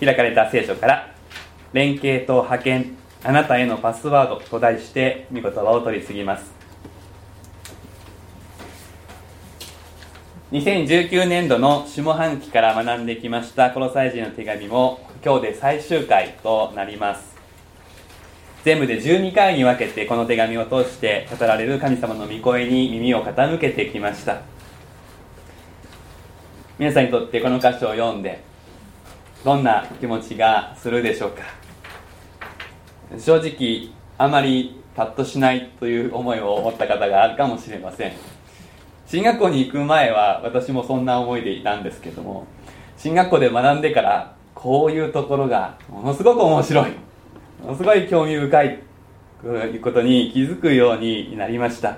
開かれた聖書から連携と派遣あなたへのパスワードと題して御言葉を取り次ぎます。2019年度の下半期から学んできましたこの祭人の手紙も今日で最終回となります。全部で12回に分けてこの手紙を通して語られる神様の御声に耳を傾けてきました。皆さんにとってこの箇所を読んでどんな気持ちがするでしょうか？正直あまりパッとしないという思いを持った方があるかもしれません。進学校に行く前は私もそんな思いでいたんですけども進学校で学んでからこういうところがものすごく面白いものすごい興味深いということに気づくようになりました。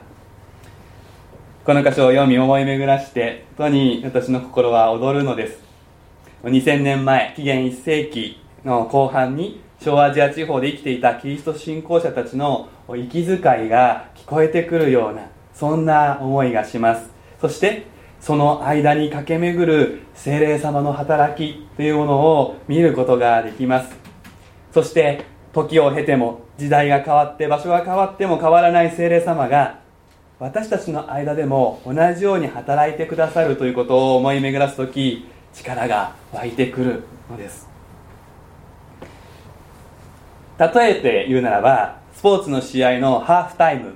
この箇所を読み思い巡らして本当に私の心は踊るのです。2000年前紀元1世紀の後半に小アジア地方で生きていたキリスト信仰者たちの息遣いが聞こえてくるようなそんな思いがします。そしてその間に駆け巡る精霊様の働きというものを見ることができます。そして時を経ても時代が変わって場所が変わっても変わらない精霊様が私たちの間でも同じように働いてくださるということを思い巡らす時力が湧いてくるのです。例えて言うならばスポーツの試合のハーフタイム。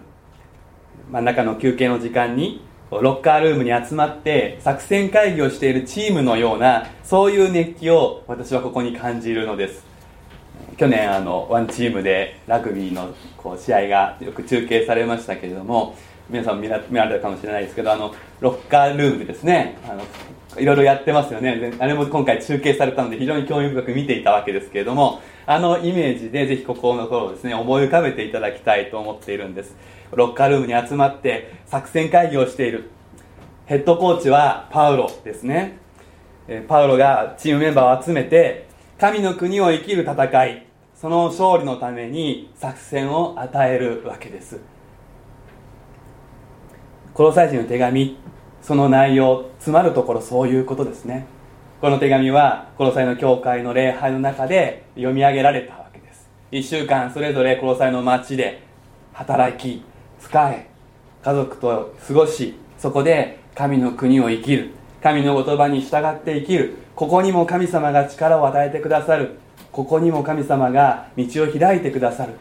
真ん中の休憩の時間にロッカールームに集まって作戦会議をしているチームのようなそういう熱気を私はここに感じるのです。去年あのワンチームでラグビーのこう試合がよく中継されましたけれども皆さん見られたかもしれないですけどあのロッカールームですね。あのいろいろやってますよね。あれも今回中継されたので非常に興味深く見ていたわけですけれどもあのイメージでぜひここの頃をですね思い浮かべていただきたいと思っているんです。ロッカールームに集まって作戦会議をしているヘッドコーチはパウロですね。パウロがチームメンバーを集めて神の国を生きる戦いその勝利のために作戦を与えるわけです。ロサイ人の手紙その内容詰まるところそういうことですね。この手紙はコロサイの教会の礼拝の中で読み上げられたわけです。1週間それぞれコロサイの町で働き仕え家族と過ごしそこで神の国を生きる。神の言葉に従って生きる。ここにも神様が力を与えてくださる。ここにも神様が道を開いてくださる。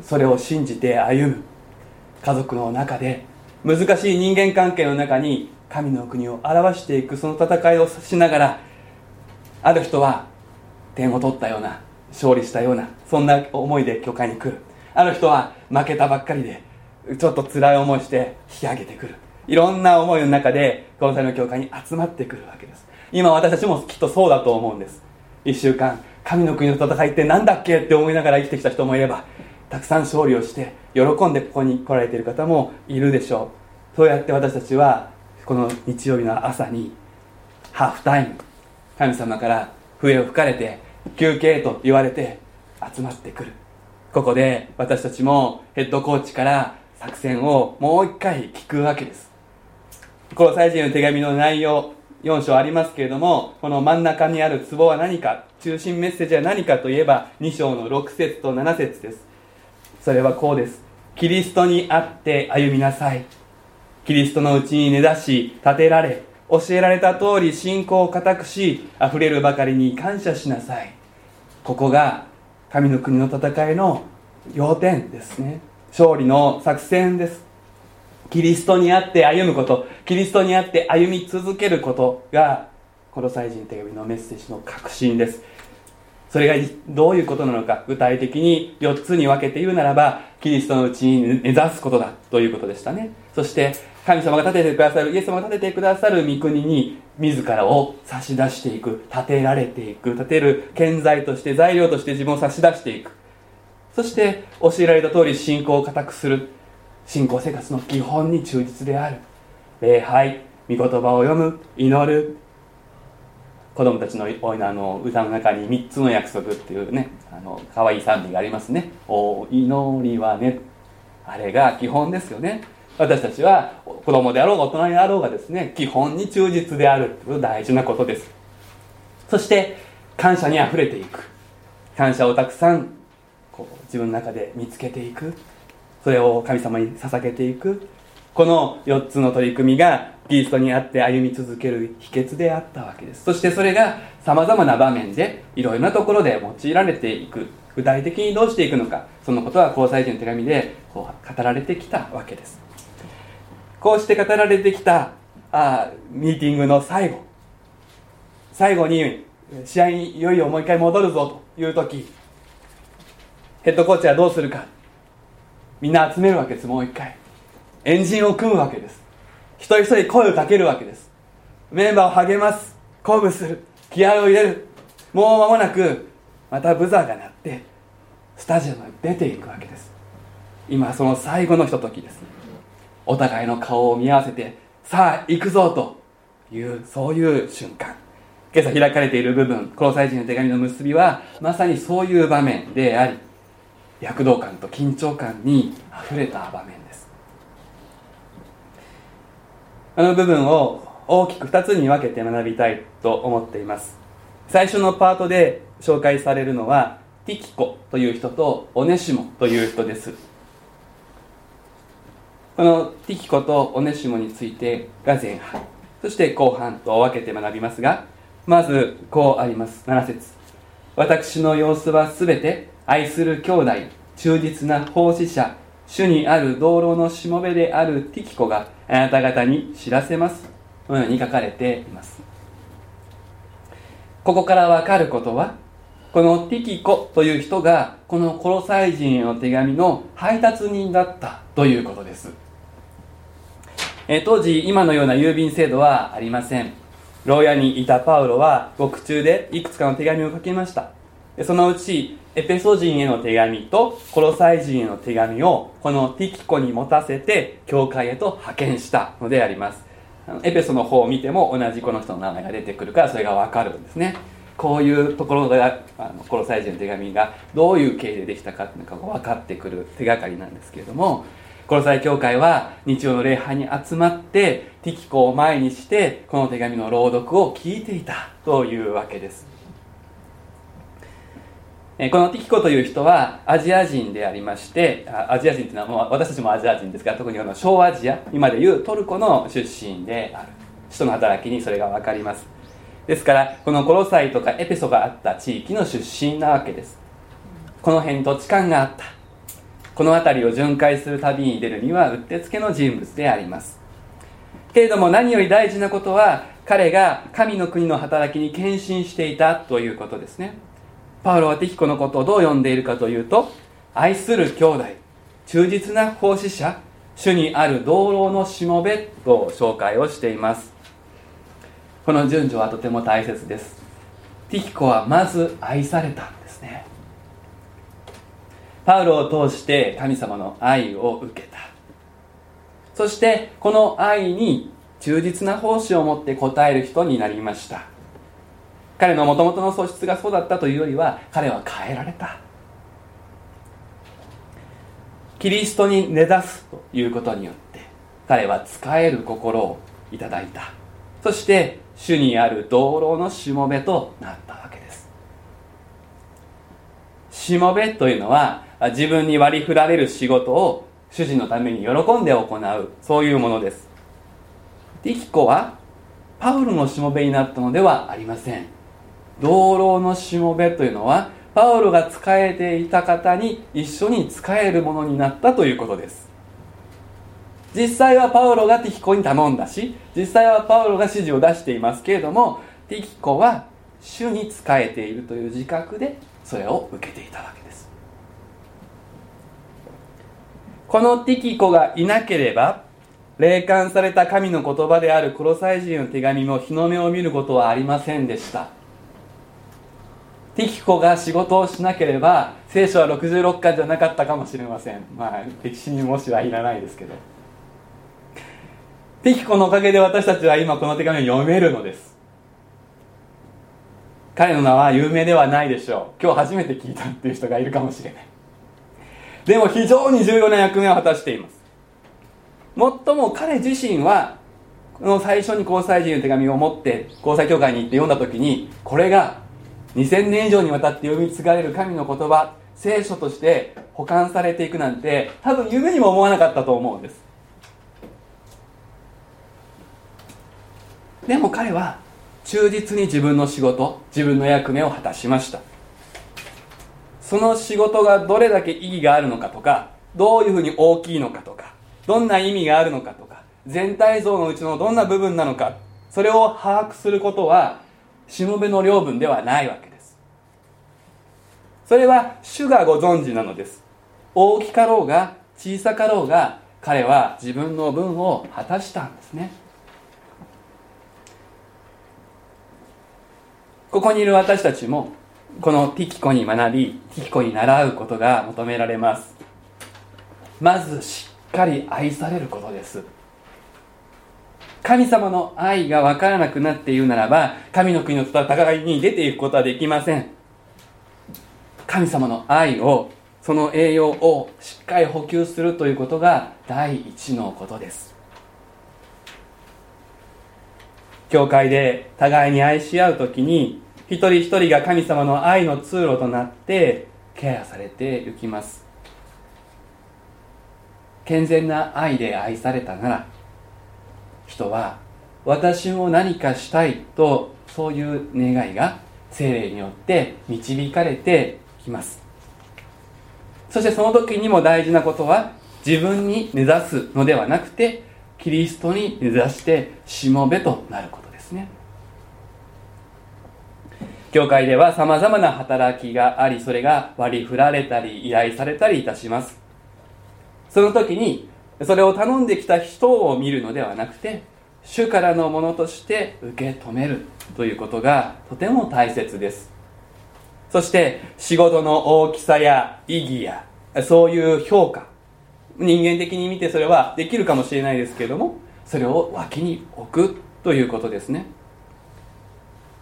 それを信じて歩む。家族の中で難しい人間関係の中に神の国を表していくその戦いをしながらある人は点を取ったような勝利したようなそんな思いで教会に来る。ある人は負けたばっかりでちょっと辛い思いして引き上げてくる。いろんな思いの中でこの際の教会に集まってくるわけです。今私たちもきっとそうだと思うんです。1週間神の国の戦いって何だっけって思いながら生きてきた人もいればたくさん勝利をして喜んでここに来られている方もいるでしょう。そうやって私たちはこの日曜日の朝にハーフタイム神様から笛を吹かれて休憩と言われて集まってくる。ここで私たちもヘッドコーチから作戦をもう一回聞くわけです。この祭人の手紙の内容4章ありますけれどもこの真ん中にある壺は何か中心メッセージは何かといえば2章の6節と7節です。それはこうです。キリストにあって歩みなさい。キリストのうちに根ざし立てられ教えられた通り信仰を固くし溢れるばかりに感謝しなさい。ここが神の国の戦いの要点ですね。勝利の作戦です。キリストにあって歩むことキリストにあって歩み続けることがこの祭人手紙のメッセージの核心です。それがどういうことなのか具体的に4つに分けて言うならばキリストのうちに根ざすことだということでしたね。そして神様が立ててくださるイエス様が立ててくださる御国に自らを差し出していく立てられていく立てる建材として材料として自分を差し出していく。そして教えられた通り信仰を固くする。信仰生活の基本に忠実である。礼拝御言葉を読む祈る子供たちのあの歌の中に3つの約束っていうねあの可愛い賛美がありますね「お祈りはね」あれが基本ですよね。私たちは子供であろうが大人であろうがですね基本に忠実であるという大事なことです。そして感謝にあふれていく。感謝をたくさんこう自分の中で見つけていく。それを神様に捧げていく。この4つの取り組みがキリストにあって歩み続ける秘訣であったわけです。そしてそれがさまざまな場面でいろいろなところで用いられていく。具体的にどうしていくのかそのことは交際人の手紙でこう語られてきたわけです。こうして語られてきたあミーティングの最後。最後に試合にいよいよもう一回戻るぞという時ヘッドコーチはどうするか。みんな集めるわけですもう一回。エンジンを組むわけです。一人一人声をかけるわけです。メンバーを励ます。鼓舞する。気合を入れる。もう間もなくまたブザーが鳴ってスタジアムに出ていくわけです。今その最後のひとときです。お互いの顔を見合わせてさあ行くぞというそういう瞬間。今朝開かれている部分コロサイ人の手紙の結びはまさにそういう場面であり躍動感と緊張感にあふれた場面ですあの部分を大きく2つに分けて学びたいと思っています。最初のパートで紹介されるのはティキコという人とオネシモという人です。このティキコとオネシモについてが前半。そして後半と分けて学びますがまずこうあります。7節。私の様子はすべて愛する兄弟忠実な奉仕者主にある道路のしもべであるティキコがあなた方に知らせます。このように書かれています。ここから分かることはこのティキコという人がこのコロサイ人への手紙の配達人だったということです。え当時今のような郵便制度はありません。牢屋にいたパウロは獄中でいくつかの手紙を書きました。そのうちエペソ人への手紙とコロサイ人への手紙をこのティキコに持たせて教会へと派遣したのであります。エペソの方を見ても同じこの人の名前が出てくるからそれが分かるんですね。こういうところがあのコロサイ人の手紙がどういう経緯でできたかっていうのが分かってくる手がかりなんですけれどもコロサイ教会は日曜の礼拝に集まってティキコを前にしてこの手紙の朗読を聞いていたというわけです。このティキコという人はアジア人でありましてアジア人というのはもう私たちもアジア人ですが特にこの小アジア今でいうトルコの出身である。人の働きにそれが分かります。ですからこのコロサイとかエペソがあった地域の出身なわけです。この辺土地勘があった。この辺りを巡回する旅に出るにはうってつけの人物であります。けれども何より大事なことは彼が神の国の働きに献身していたということですね。パウロはティヒコのことをどう呼んでいるかというと愛する兄弟忠実な奉仕者主にある道路のしもべと紹介をしています。この順序はとても大切です。ティヒコはまず愛されたんですね。パウロを通して神様の愛を受けた。そしてこの愛に忠実な奉仕を持って応える人になりました。彼のもともとの素質がそうだったというよりは彼は変えられた。キリストに根ざすということによって彼は使える心をいただいた。そして主にある道路のしもべとなったわけです。しもべというのは自分に割り振られる仕事を主人のために喜んで行うそういうものです。ティキコはパウロのしもべになったのではありません。道路のしもべというのはパウロが仕えていた方に一緒に仕えるものになったということです。実際はパウロがティキコに頼んだし実際はパウロが指示を出していますけれどもティキコは主に仕えているという自覚でそれを受けていたわけです。このティキコがいなければ霊感された神の言葉であるコロサイ人の手紙も日の目を見ることはありませんでした。ティキコが仕事をしなければ聖書は66巻じゃなかったかもしれません。まあ歴史にもしはいらないですけど。ティキコのおかげで私たちは今この手紙を読めるのです。彼の名は有名ではないでしょう。今日初めて聞いたっていう人がいるかもしれない。でも非常に重要な役目を果たしています。もっとも彼自身はこの最初に交際人の手紙を持って交際協会に行って読んだ時にこれが2000年以上にわたって読み継がれる神の言葉聖書として保管されていくなんて多分夢にも思わなかったと思うんです。でも彼は忠実に自分の仕事自分の役目を果たしました。その仕事がどれだけ意義があるのかとかどういうふうに大きいのかとかどんな意味があるのかとか全体像のうちのどんな部分なのかそれを把握することはしもべの領分ではないわけです。それは主がご存知なのです。大きかろうが小さかろうが彼は自分の分を果たしたんですね。ここにいる私たちもこのティキコに学びティキコに習うことが求められます。まずしっかり愛されることです。神様の愛が分からなくなっているならば神の国の戦いに出ていくことはできません。神様の愛をその栄養をしっかり補給するということが第一のことです。教会で互いに愛し合う時に一人一人が神様の愛の通路となってケアされていきます。健全な愛で愛されたなら人は私も何かしたいとそういう願いが精霊によって導かれてきます。そしてその時にも大事なことは自分に根ざすのではなくてキリストに根ざしてしもべとなることですね。教会ではさまざまな働きがありそれが割り振られたり依頼されたりいたします。その時にそれを頼んできた人を見るのではなくて主からのものとして受け止めるということがとても大切です。そして仕事の大きさや意義やそういう評価人間的に見てそれはできるかもしれないですけれどもそれを脇に置くということですね。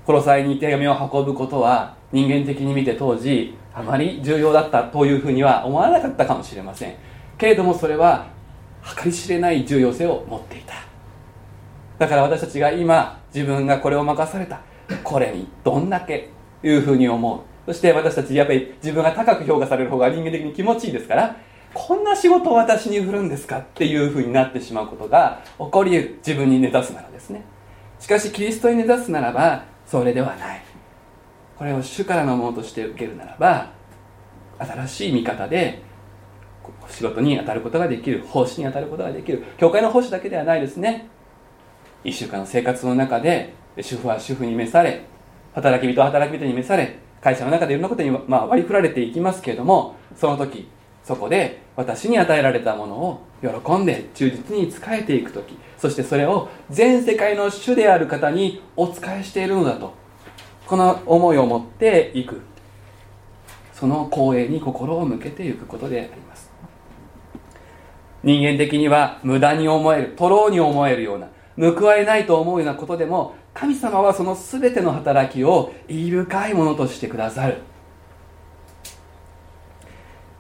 殺されに手紙を運ぶことは人間的に見て当時あまり重要だったというふうには思わなかったかもしれません。けれどもそれは計り知れない重要性を持っていた。だから私たちが今自分がこれを任された。これにどんだけいうふうに思う。そして私たちやっぱり自分が高く評価される方が人間的に気持ちいいですからこんな仕事を私に振るんですか？っていうふうになってしまうことが起こり得る。自分に根ざすならですね。しかしキリストに根ざすならばそれではない。これを主からのものとして受けるならば新しい見方で仕事に当たることができる奉仕に当たることができる。教会の奉仕だけではないですね。1週間の生活の中で主婦は主婦に召され働き人は働き人に召され会社の中でいろんなことに、まあ、割り振られていきますけれどもその時そこで私に与えられたものを喜んで忠実に仕えていく時そしてそれを全世界の主である方にお仕えしているのだとこの思いを持っていく。その光栄に心を向けていくことであります。人間的には無駄に思える徒労に思えるような報われないと思うようなことでも神様はその全ての働きを意義深いものとしてくださる。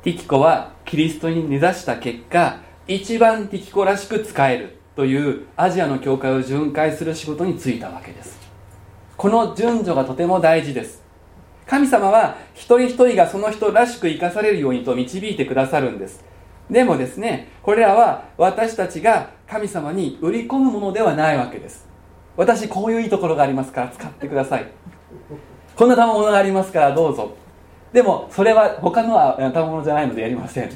ティキコはキリストに根ざした結果一番ティキコらしく使えるというアジアの教会を巡回する仕事に就いたわけです。この順序がとても大事です。神様は一人一人がその人らしく生かされるようにと導いてくださるんです。でもですねこれらは私たちが神様に売り込むものではないわけです。私こういういいところがありますから使ってください。こんな賜物がありますからどうぞ。でもそれは他のは賜物じゃないのでやりません。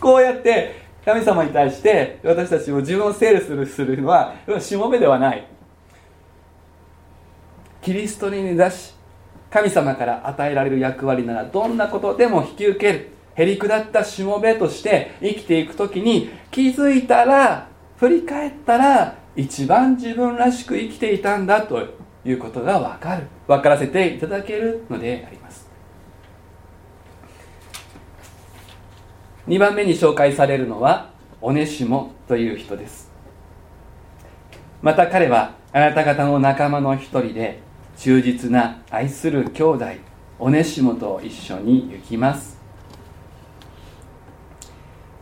こうやって神様に対して私たちを自分を整理するするのはしもべではない。キリストに根ざし神様から与えられる役割ならどんなことでも引き受ける。へりくだったしもべとして生きていく時に気づいたら振り返ったら一番自分らしく生きていたんだということが分かる。分からせていただけるのであります。2番目に紹介されるのはオネシモという人です。また彼はあなた方の仲間の一人で忠実な愛する兄弟オネシモと一緒に行きます。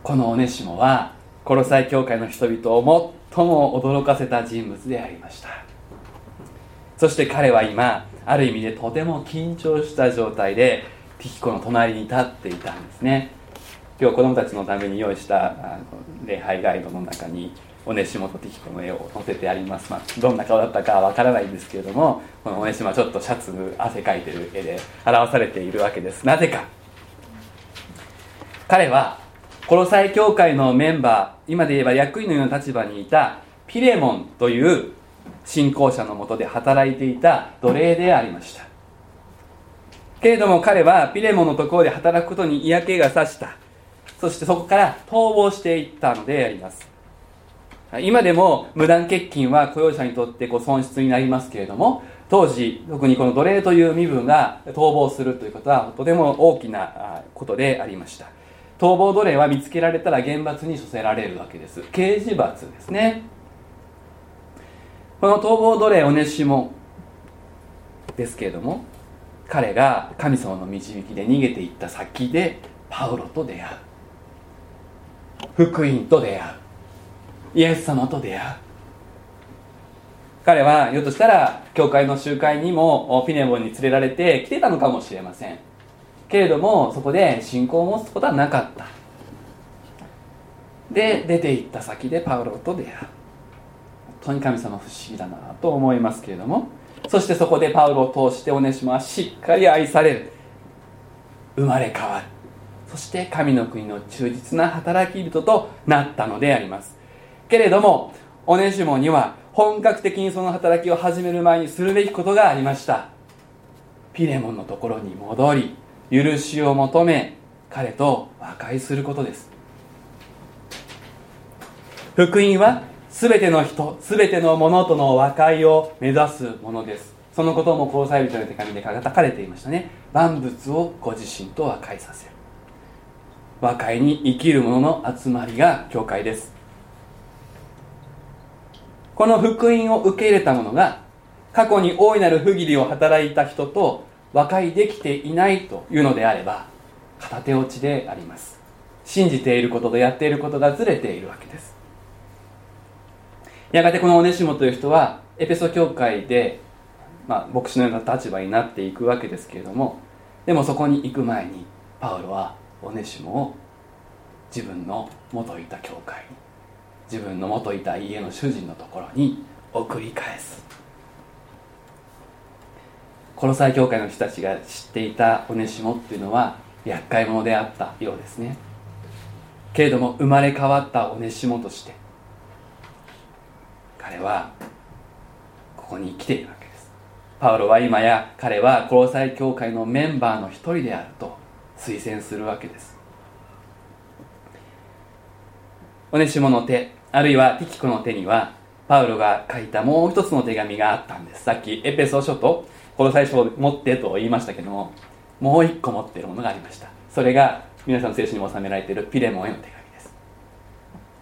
このオネシモはコロサイ教会の人々を最も驚かせた人物でありました。そして彼は今ある意味でとても緊張した状態でティヒコの隣に立っていたんですね。今日子供たちのために用意したあの礼拝ガイドの中にオネシモとティヒコの絵を載せてあります、まあ、どんな顔だったかわからないんですけれどもこのオネシモはちょっとシャツ汗かいてる絵で表されているわけです。なぜか。彼はコロサイ教会のメンバー今で言えば役員のような立場にいたピレモンという信仰者のもとで働いていた奴隷でありました。けれども彼はピレモンのところで働くことに嫌気がさした。そしてそこから逃亡していったのであります。今でも無断欠勤は雇用者にとってこう損失になりますけれども当時特にこの奴隷という身分が逃亡するということはとても大きなことでありました。逃亡奴隷は見つけられたら厳罰に処せられるわけです。刑事罰ですね。この逃亡奴隷オネシモですけれども彼が神様の導きで逃げていった先でパウロと出会う。福音と出会う。イエス様と出会う。彼はひょっとしたら教会の集会にもピネモンに連れられて来てたのかもしれません。けれどもそこで信仰を持つことはなかった。で出て行った先でパウロと出会う。本当に神様不思議だなと思いますけれども。そしてそこでパウロを通してオネシモはしっかり愛される。生まれ変わる。そして神の国の忠実な働き人となったのであります。けれどもオネシモには本格的にその働きを始める前にするべきことがありました。ピレモンのところに戻り許しを求め彼と和解することです。福音は全ての人全てのものとの和解を目指すものです。そのことも交際人の手紙で書かれていましたね。万物をご自身と和解させる。和解に生きる者の集まりが教会です。この福音を受け入れた者が過去に大いなる不義理を働いた人と和解できていないというのであれば片手落ちであります。信じていることとやっていることがずれているわけです。やがてこのオネシモという人はエペソ教会で、まあ、牧師のような立場になっていくわけですけれどもでもそこに行く前にパウロはオネシモを自分の元いた教会に自分の元いた家の主人のところに送り返す。コロサイ教会の人たちが知っていたオネシモっていうのは厄介者であったようですね。けれども生まれ変わったオネシモとして彼はここに来ているわけです。パウロは今や彼はコロサイ教会のメンバーの一人であると推薦するわけです。オネシモの手あるいはティキコの手にはパウロが書いたもう一つの手紙があったんです。さっきエペソ書とこの最初持ってと言いましたけどももう一個持っているものがありました。それが皆さんの聖書にも収められているピレモンへの手紙です。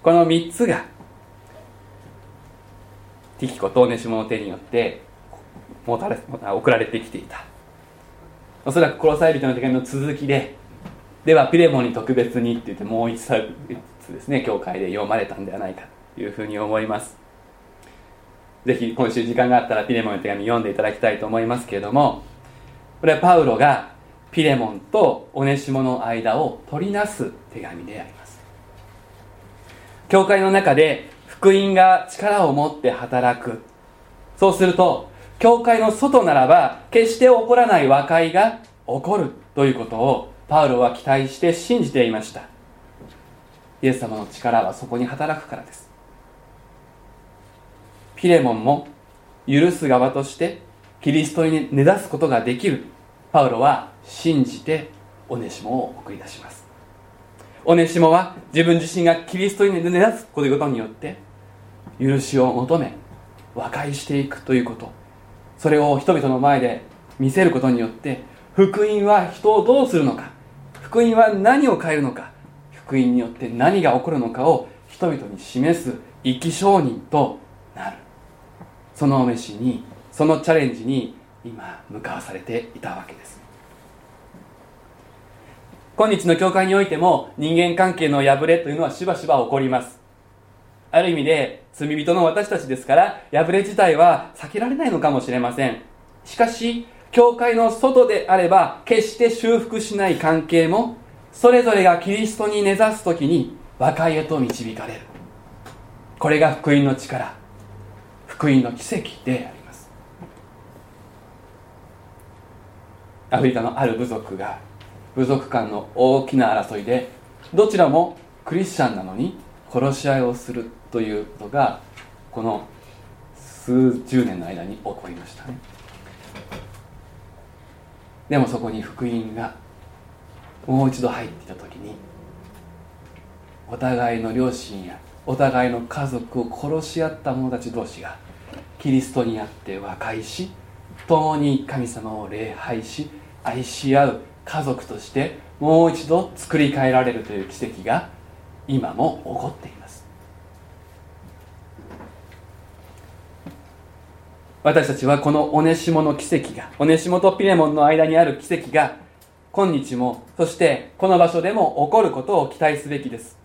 この3つがティキコとネシモの手によってもたれ送られてきていた。おそらく殺され人の手紙の続きでではピレモンに特別にって言ってもう一冊ですね教会で読まれたんではないかというふうに思います。ぜひ今週時間があったらピレモンの手紙読んでいただきたいと思いますけれどもこれはパウロがピレモンとオネシモの間を取りなす手紙であります。教会の中で福音が力を持って働く。そうすると教会の外ならば決して起こらない和解が起こる。ということをパウロは期待して信じていました。イエス様の力はそこに働くからです。ピレモンも許す側としてキリストに根ざすことができる。パウロは信じてオネシモを送り出します。オネシモは自分自身がキリストに根ざすことによって許しを求め和解していくということ。それを人々の前で見せることによって福音は人をどうするのか福音は何を変えるのか福音によって何が起こるのかを人々に示す生き証人とそのお召しにそのチャレンジに今向かわされていたわけです。今日の教会においても人間関係の破れというのはしばしば起こります。ある意味で罪人の私たちですから破れ自体は避けられないのかもしれません。しかし教会の外であれば決して修復しない関係もそれぞれがキリストに根ざす時に和解へと導かれる。これが福音の力。福音の奇跡であります。アフリカのある部族が部族間の大きな争いでどちらもクリスチャンなのに殺し合いをするということがこの数十年の間に起こりました。ねでもそこに福音がもう一度入ってきた時にお互いの両親やお互いの家族を殺し合った者たち同士がキリストにあって和解し共に神様を礼拝し愛し合う家族としてもう一度作り変えられるという奇跡が今も起こっています。私たちはこのオネシモの奇跡がオネシモとピレモンの間にある奇跡が今日もそしてこの場所でも起こることを期待すべきです。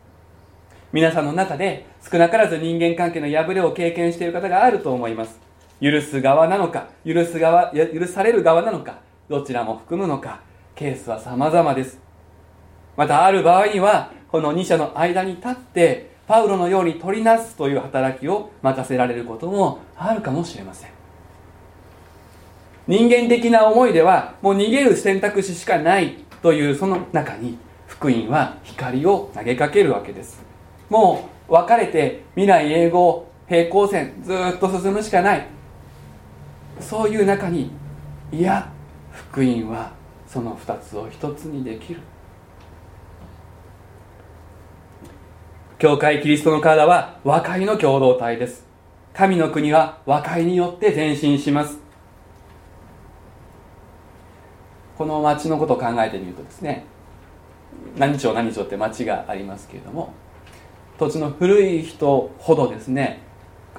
皆さんの中で少なからず人間関係の破れを経験している方があると思います。許す側なのか許す側許される側なのかどちらも含むのかケースは様々です。またある場合にはこの2者の間に立ってパウロのように取りなすという働きを任せられることもあるかもしれません。人間的な思いではもう逃げる選択肢しかないというその中に福音は光を投げかけるわけです。もう別れて未来永劫平行線ずっと進むしかない。そういう中にいや福音はその2つを1つにできる。教会キリストの体は和解の共同体です。神の国は和解によって前進します。この町のことを考えてみるとですね何町何町って町がありますけれども土地の古い人ほどですね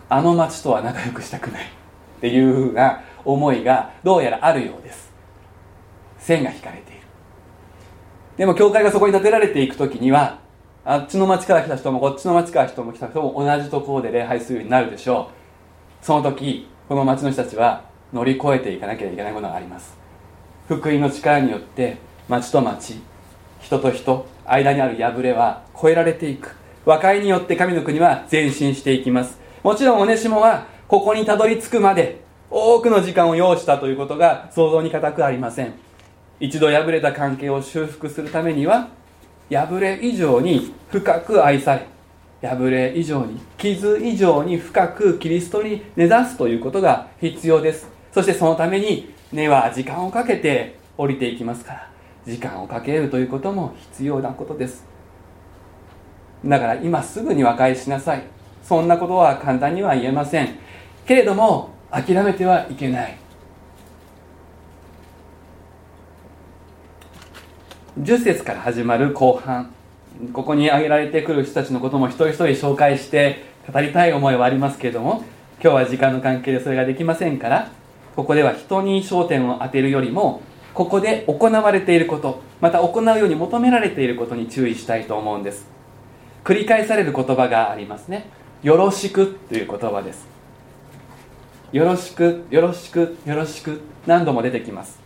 あの町とは仲良くしたくないっていうふうな思いがどうやらあるようです。線が引かれている。でも教会がそこに建てられていく時にはあっちの町から来た人もこっちの町から人も来た人も同じところで礼拝するようになるでしょう。その時この町の人たちは乗り越えていかなきゃいけないものがあります。福音の力によって町と町人と人間にある破れは越えられていく。和解によって神の国は前進していきます。もちろんオネシモはここにたどり着くまで多くの時間を要したということが想像に難くありません。一度破れた関係を修復するためには破れ以上に深く愛され破れ以上に傷以上に深くキリストに根ざすということが必要です。そしてそのために根は時間をかけて降りていきますから時間をかけるということも必要なことです。だから今すぐに和解しなさい。そんなことは簡単には言えません。けれども諦めてはいけない。10節から始まる後半。ここに挙げられてくる人たちのことも一人一人紹介して語りたい思いはありますけれども今日は時間の関係でそれができませんからここでは人に焦点を当てるよりもここで行われていることまた行うように求められていることに注意したいと思うんです。繰り返される言葉がありますね。よろしくという言葉です。よろしくよろしくよろしく何度も出てきます。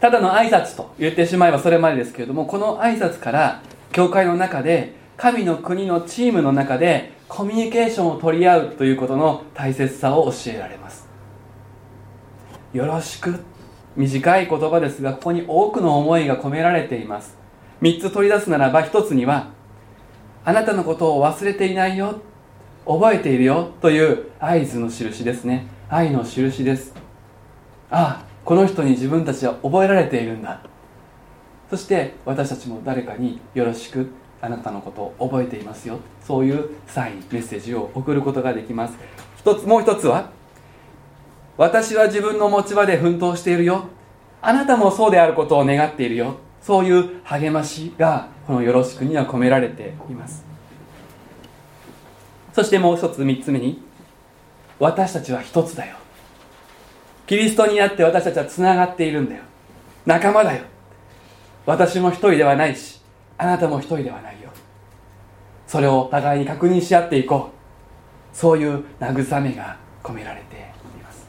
ただの挨拶と言ってしまえばそれまでですけれどもこの挨拶から教会の中で神の国のチームの中でコミュニケーションを取り合うということの大切さを教えられます。よろしく。短い言葉ですがここに多くの思いが込められています。3つ取り出すならば1つにはあなたのことを忘れていないよ覚えているよという合図の印ですね。愛の印です。ああこの人に自分たちは覚えられているんだ。そして私たちも誰かによろしくあなたのことを覚えていますよ。そういうサインメッセージを送ることができます。一つもう一つは私は自分の持ち場で奮闘しているよ。あなたもそうであることを願っているよ。そういう励ましがこの「よろしく」には込められています。そしてもう一つ三つ目に私たちは一つだよ。キリストにあって私たちはつながっているんだよ。仲間だよ。私も一人ではないしあなたも一人ではないよ。それをお互いに確認し合っていこう。そういう慰めが込められています。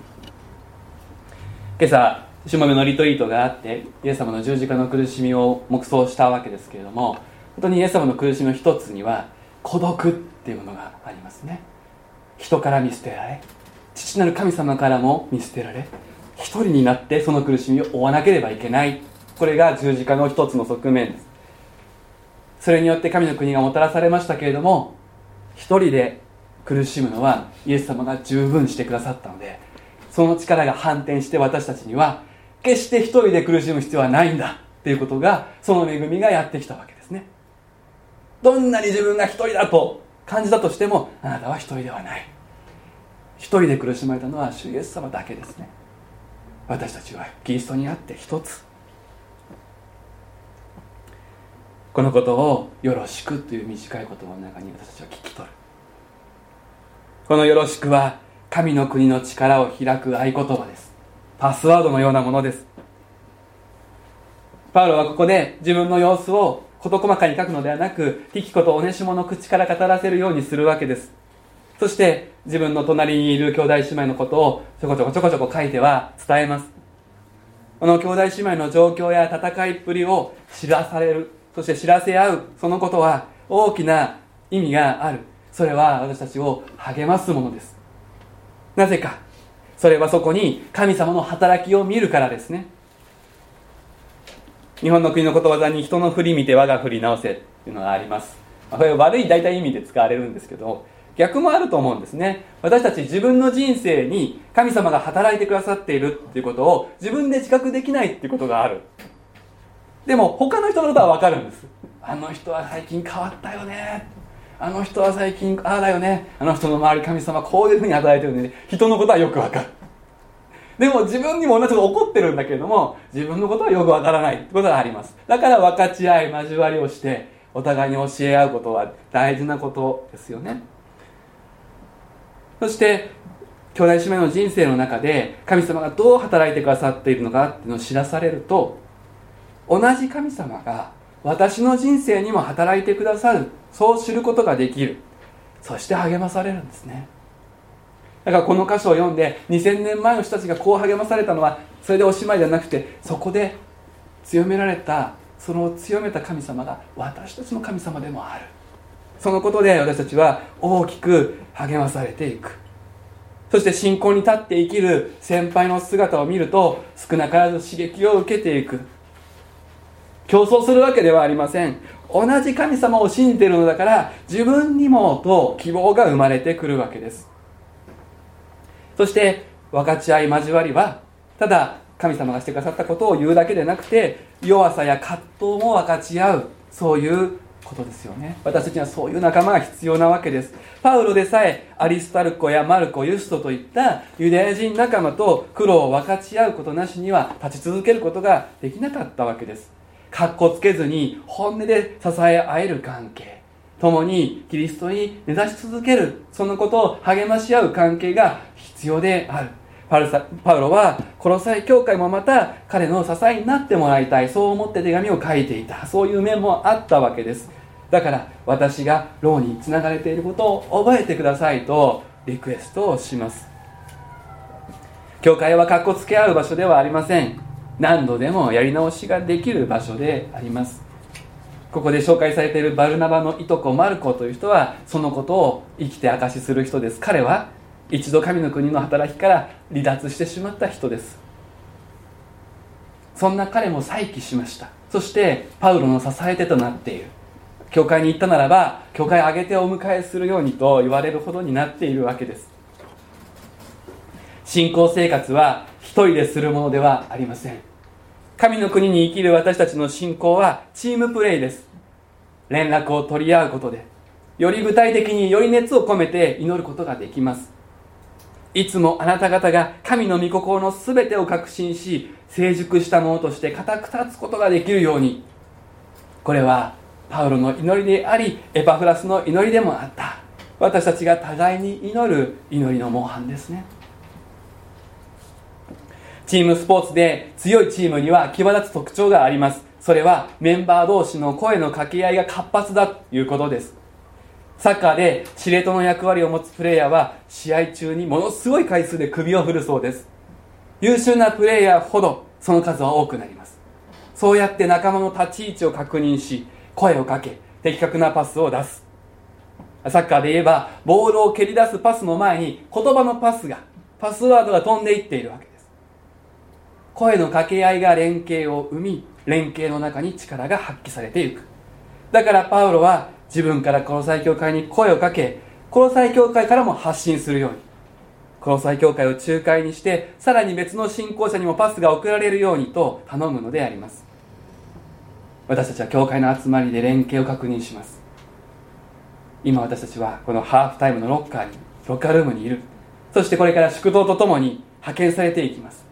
今朝しもべのリトリートがあってイエス様の十字架の苦しみを黙想したわけですけれども本当にイエス様の苦しみの一つには孤独っていうものがありますね。人から見捨てられ父なる神様からも見捨てられ一人になってその苦しみを負わなければいけない。これが十字架の一つの側面です。それによって神の国がもたらされましたけれども一人で苦しむのはイエス様が十分してくださったのでその力が反転して私たちには決して一人で苦しむ必要はないんだっていうことがその恵みがやってきたわけですね。どんなに自分が一人だと感じたとしてもあなたは一人ではない。一人で苦しまれたのは主イエス様だけですね。私たちはキリストにあって一つ。このことを「よろしく」という短い言葉の中に私たちは聞き取る。この「よろしく」は神の国の力を開く合言葉です。パスワードのようなものです。パウロはここで自分の様子を事細かに書くのではなくティキコとオネシモの口から語らせるようにするわけです。そして自分の隣にいる兄弟姉妹のことをちょこちょこちょこちょこ書いては伝えます。この兄弟姉妹の状況や戦いっぷりを知らされるそして知らせ合うそのことは大きな意味がある。それは私たちを励ますものです。なぜかそれはそこに神様の働きを見るからですね。日本の国のことわざに人の振り見て我が振り直せっていうのがあります。これ悪い大体意味で使われるんですけど逆もあると思うんですね。私たち自分の人生に神様が働いてくださっているっていうことを自分で自覚できないっていうことがある。でも他の人のことは分かるんです。あの人は最近変わったよね。あの人は最近ああだよね。あの人の周り神様こういうふうに働いてるんで、ね、人のことはよく分かる。でも自分にも同じこと怒ってるんだけれども自分のことはよくわからない。ってことがあります。だから分かち合い交わりをしてお互いに教え合うことは大事なことですよね。そして兄弟姉妹の人生の中で神様がどう働いてくださっているのかっていうのを知らされると同じ神様が私の人生にも働いてくださる。そう知ることができる。そして励まされるんですね。だからこの箇所を読んで2000年前の人たちがこう励まされたのはそれでおしまいじゃなくてそこで強められたその強めた神様が私たちの神様でもある。そのことで私たちは大きく励まされていく。そして信仰に立って生きる先輩の姿を見ると少なからず刺激を受けていく。競争するわけではありません。同じ神様を信じているのだから自分にもと希望が生まれてくるわけです。そして分かち合い交わりはただ神様がしてくださったことを言うだけでなくて弱さや葛藤も分かち合うそういうことですよね。私たちにはそういう仲間が必要なわけです。パウロでさえアリスタルコやマルコユストといったユダヤ人仲間と苦労を分かち合うことなしには立ち続けることができなかったわけです。かっこつけずに本音で支え合える関係。共にキリストに根ざし続けるそのことを励まし合う関係が必要である。パルサパウロはこの際教会もまた彼の支えになってもらいたい。そう思って手紙を書いていた。そういう面もあったわけです。だから私が牢につながれていることを覚えてくださいとリクエストをします。教会はかっこつけ合う場所ではありません。何度でもやり直しができる場所であります。ここで紹介されているバルナバのいとこマルコという人はそのことを生きて証しする人です。彼は一度神の国の働きから離脱してしまった人です。そんな彼も再起しました。そしてパウロの支え手となっている。教会に行ったならば教会を挙げてお迎えするようにと言われるほどになっているわけです。信仰生活は一人でするものではありません。神の国に生きる私たちの信仰はチームプレイです。連絡を取り合うことでより具体的により熱を込めて祈ることができます。いつもあなた方が神の御心の全てを確信し成熟したものとして固く立つことができるように。これはパウロの祈りでありエパフラスの祈りでもあった。私たちが互いに祈る祈りの模範ですね。チームスポーツで強いチームには際立つ特徴があります。それはメンバー同士の声の掛け合いが活発だということです。サッカーで司令塔の役割を持つプレイヤーは試合中にものすごい回数で首を振るそうです。優秀なプレイヤーほどその数は多くなります。そうやって仲間の立ち位置を確認し声をかけ的確なパスを出す。サッカーで言えばボールを蹴り出すパスの前に言葉のパスがパスワードが飛んでいっているわけです。声の掛け合いが連携を生み連携の中に力が発揮されていく。だからパウロは自分からこの最教会に声をかけこの最教会からも発信するように。この最教会を仲介にしてさらに別の信仰者にもパスが送られるようにと頼むのであります。私たちは教会の集まりで連携を確認します。今私たちはこのハーフタイムのロッカーにロッカールームにいる。そしてこれから祝祷とともに派遣されていきます。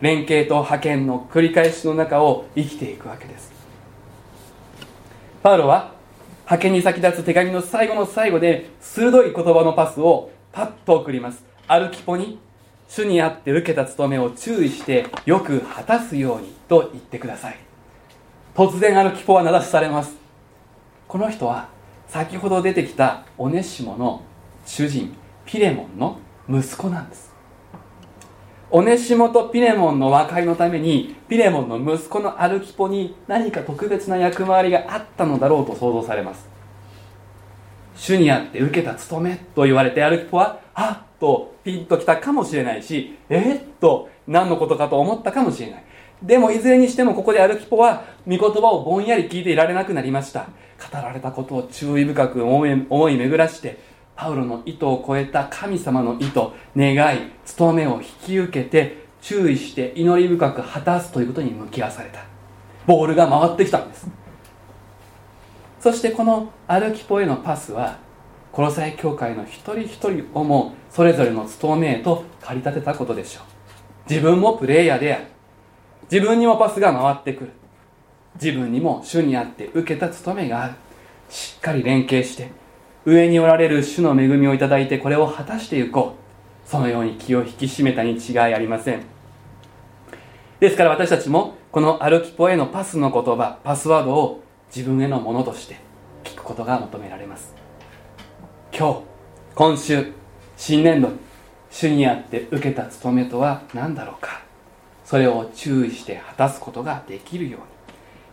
連携と派遣の繰り返しの中を生きていくわけです。パウロは派遣に先立つ手紙の最後の最後で鋭い言葉のパスをパッと送ります。アルキポに主にあって受けた務めを注意してよく果たすようにと言ってください。突然アルキポは名指しされます。この人は先ほど出てきたオネシモの主人ピレモンの息子なんです。オネシモとピレモンの和解のためにピレモンの息子のアルキポに何か特別な役回りがあったのだろうと想像されます。主にあって受けた務めと言われてアルキポはあっとピンときたかもしれないしえっと何のことかと思ったかもしれない。でもいずれにしてもここでアルキポは御言葉をぼんやり聞いていられなくなりました。語られたことを注意深く思い巡らしてパウロの意図を超えた神様の意図願い務めを引き受けて注意して祈り深く果たすということに向き合わされた。ボールが回ってきたんです。そしてこの歩きポへのパスはコロサイ教会の一人一人をもそれぞれの務めへと駆り立てたことでしょう。自分もプレイヤーである。自分にもパスが回ってくる。自分にも主にあって受けた務めがある。しっかり連携して上におられる主の恵みをいただいてこれを果たしていこう。そのように気を引き締めたに違いありません。ですから私たちもこの歩きポへのパスの言葉パスワードを自分へのものとして聞くことが求められます。今日今週新年度主にあって受けた務めとは何だろうか。それを注意して果たすことができるよう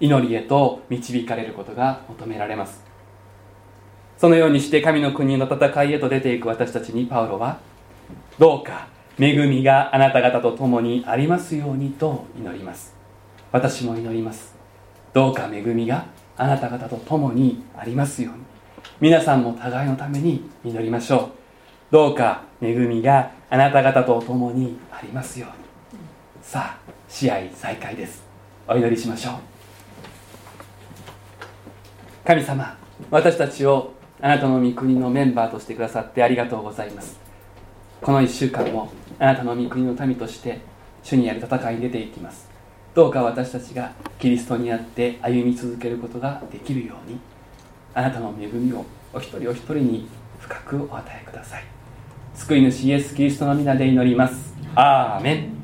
に。祈りへと導かれることが求められます。そのようにして神の国の戦いへと出ていく私たちにパウロはどうか恵みがあなた方と共にありますようにと祈ります。私も祈ります。どうか恵みがあなた方と共にありますように。皆さんも互いのために祈りましょう。どうか恵みがあなた方と共にありますように。さあ試合再開です。お祈りしましょう。神様私たちをあなたの御国のメンバーとしてくださってありがとうございます。この1週間もあなたの御国の民として主にある戦いに出ていきます。どうか私たちがキリストにあって歩み続けることができるようにあなたの恵みをお一人お一人に深くお与えください。救い主イエス・キリストの皆で祈ります。アーメン。